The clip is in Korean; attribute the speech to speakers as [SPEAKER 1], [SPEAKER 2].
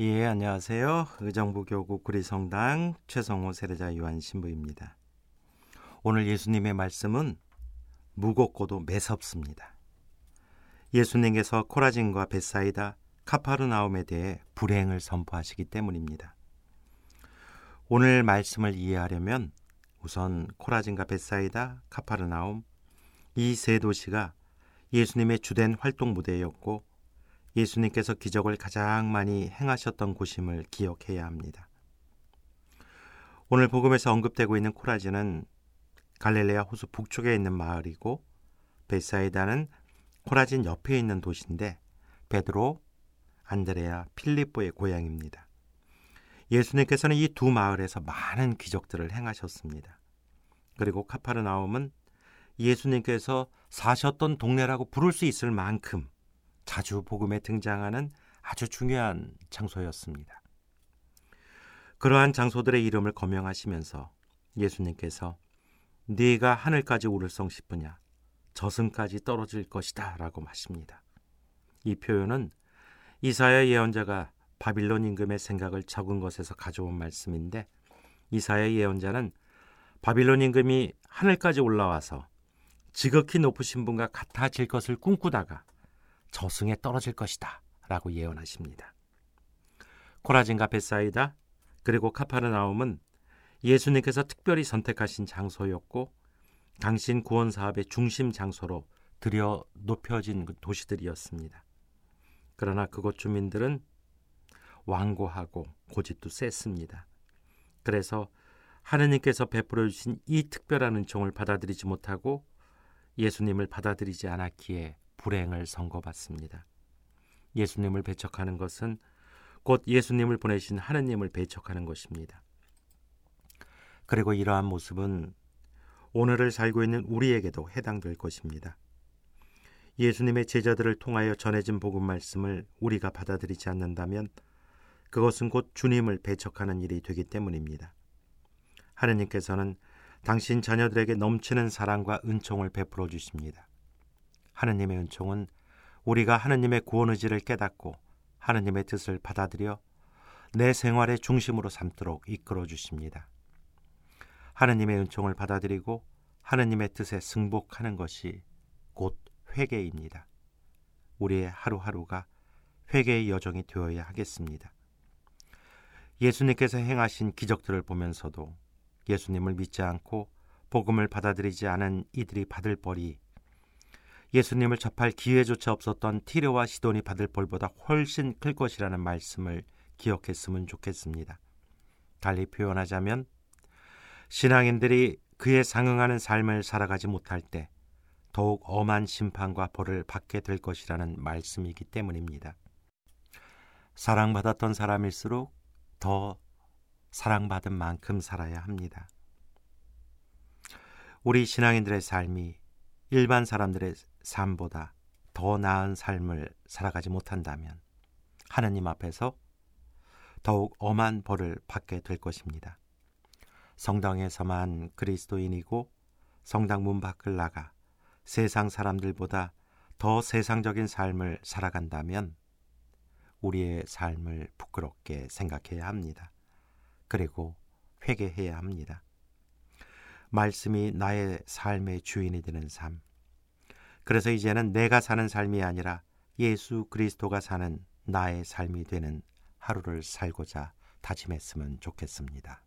[SPEAKER 1] 예, 안녕하세요. 의정부교구 구리성당 최성호 세례자 요한 신부입니다. 오늘 예수님의 말씀은 무겁고도 매섭습니다. 예수님께서 코라진과 베사이다, 카파르나움에 대해 불행을 선포하시기 때문입니다. 오늘 말씀을 이해하려면 우선 코라진과 베사이다, 카파르나움 이 세 도시가 예수님의 주된 활동 무대였고 예수님께서 기적을 가장 많이 행하셨던 곳임을 기억해야 합니다. 오늘 복음에서 언급되고 있는 코라지는 갈릴레아 호수 북쪽에 있는 마을이고 베사이다는 코라진 옆에 있는 도시인데 베드로, 안드레아, 필리포의 고향입니다. 예수님께서는 이 두 마을에서 많은 기적들을 행하셨습니다. 그리고 카파르나움은 예수님께서 사셨던 동네라고 부를 수 있을 만큼 자주 복음에 등장하는 아주 중요한 장소였습니다. 그러한 장소들의 이름을 거명하시면서 예수님께서 네가 하늘까지 오를성 싶으냐 저승까지 떨어질 것이다 라고 하십니다. 이 표현은 이사야 예언자가 바빌론 임금의 생각을 적은 것에서 가져온 말씀인데 이사야 예언자는 바빌론 임금이 하늘까지 올라와서 지극히 높으신 분과 같아질 것을 꿈꾸다가 저승에 떨어질 것이다 라고 예언하십니다. 코라진과 베사이다 그리고 카파르나움은 예수님께서 특별히 선택하신 장소였고 당신 구원 사업의 중심 장소로 들여 높여진 그 도시들이었습니다. 그러나 그곳 주민들은 완고하고 고집도 셌습니다. 그래서 하느님께서 베풀어 주신 이 특별한 은총을 받아들이지 못하고 예수님을 받아들이지 않았기에 불행을 선고받습니다. 예수님을 배척하는 것은 곧 예수님을 보내신 하느님을 배척하는 것입니다. 그리고 이러한 모습은 오늘을 살고 있는 우리에게도 해당될 것입니다. 예수님의 제자들을 통하여 전해진 복음 말씀을 우리가 받아들이지 않는다면 그것은 곧 주님을 배척하는 일이 되기 때문입니다. 하느님께서는 당신 자녀들에게 넘치는 사랑과 은총을 베풀어 주십니다. 하느님의 은총은 우리가 하느님의 구원 의지를 깨닫고 하느님의 뜻을 받아들여 내 생활의 중심으로 삼도록 이끌어 주십니다. 하느님의 은총을 받아들이고 하느님의 뜻에 승복하는 것이 곧 회개입니다. 우리의 하루하루가 회개의 여정이 되어야 하겠습니다. 예수님께서 행하신 기적들을 보면서도 예수님을 믿지 않고 복음을 받아들이지 않은 이들이 받을 벌이 예수님을 접할 기회조차 없었던 티르와 시돈이 받을 벌보다 훨씬 클 것이라는 말씀을 기억했으면 좋겠습니다. 달리 표현하자면 신앙인들이 그에 상응하는 삶을 살아가지 못할 때 더욱 엄한 심판과 벌을 받게 될 것이라는 말씀이기 때문입니다. 사랑받았던 사람일수록 더 사랑받은 만큼 살아야 합니다. 우리 신앙인들의 삶이 일반 사람들의 삶보다 더 나은 삶을 살아가지 못한다면 하느님 앞에서 더욱 엄한 벌을 받게 될 것입니다. 성당에서만 그리스도인이고 성당 문 밖을 나가 세상 사람들보다 더 세상적인 삶을 살아간다면 우리의 삶을 부끄럽게 생각해야 합니다. 그리고 회개해야 합니다. 말씀이 나의 삶의 주인이 되는 삶, 그래서 이제는 내가 사는 삶이 아니라 예수 그리스도가 사는 나의 삶이 되는 하루를 살고자 다짐했으면 좋겠습니다.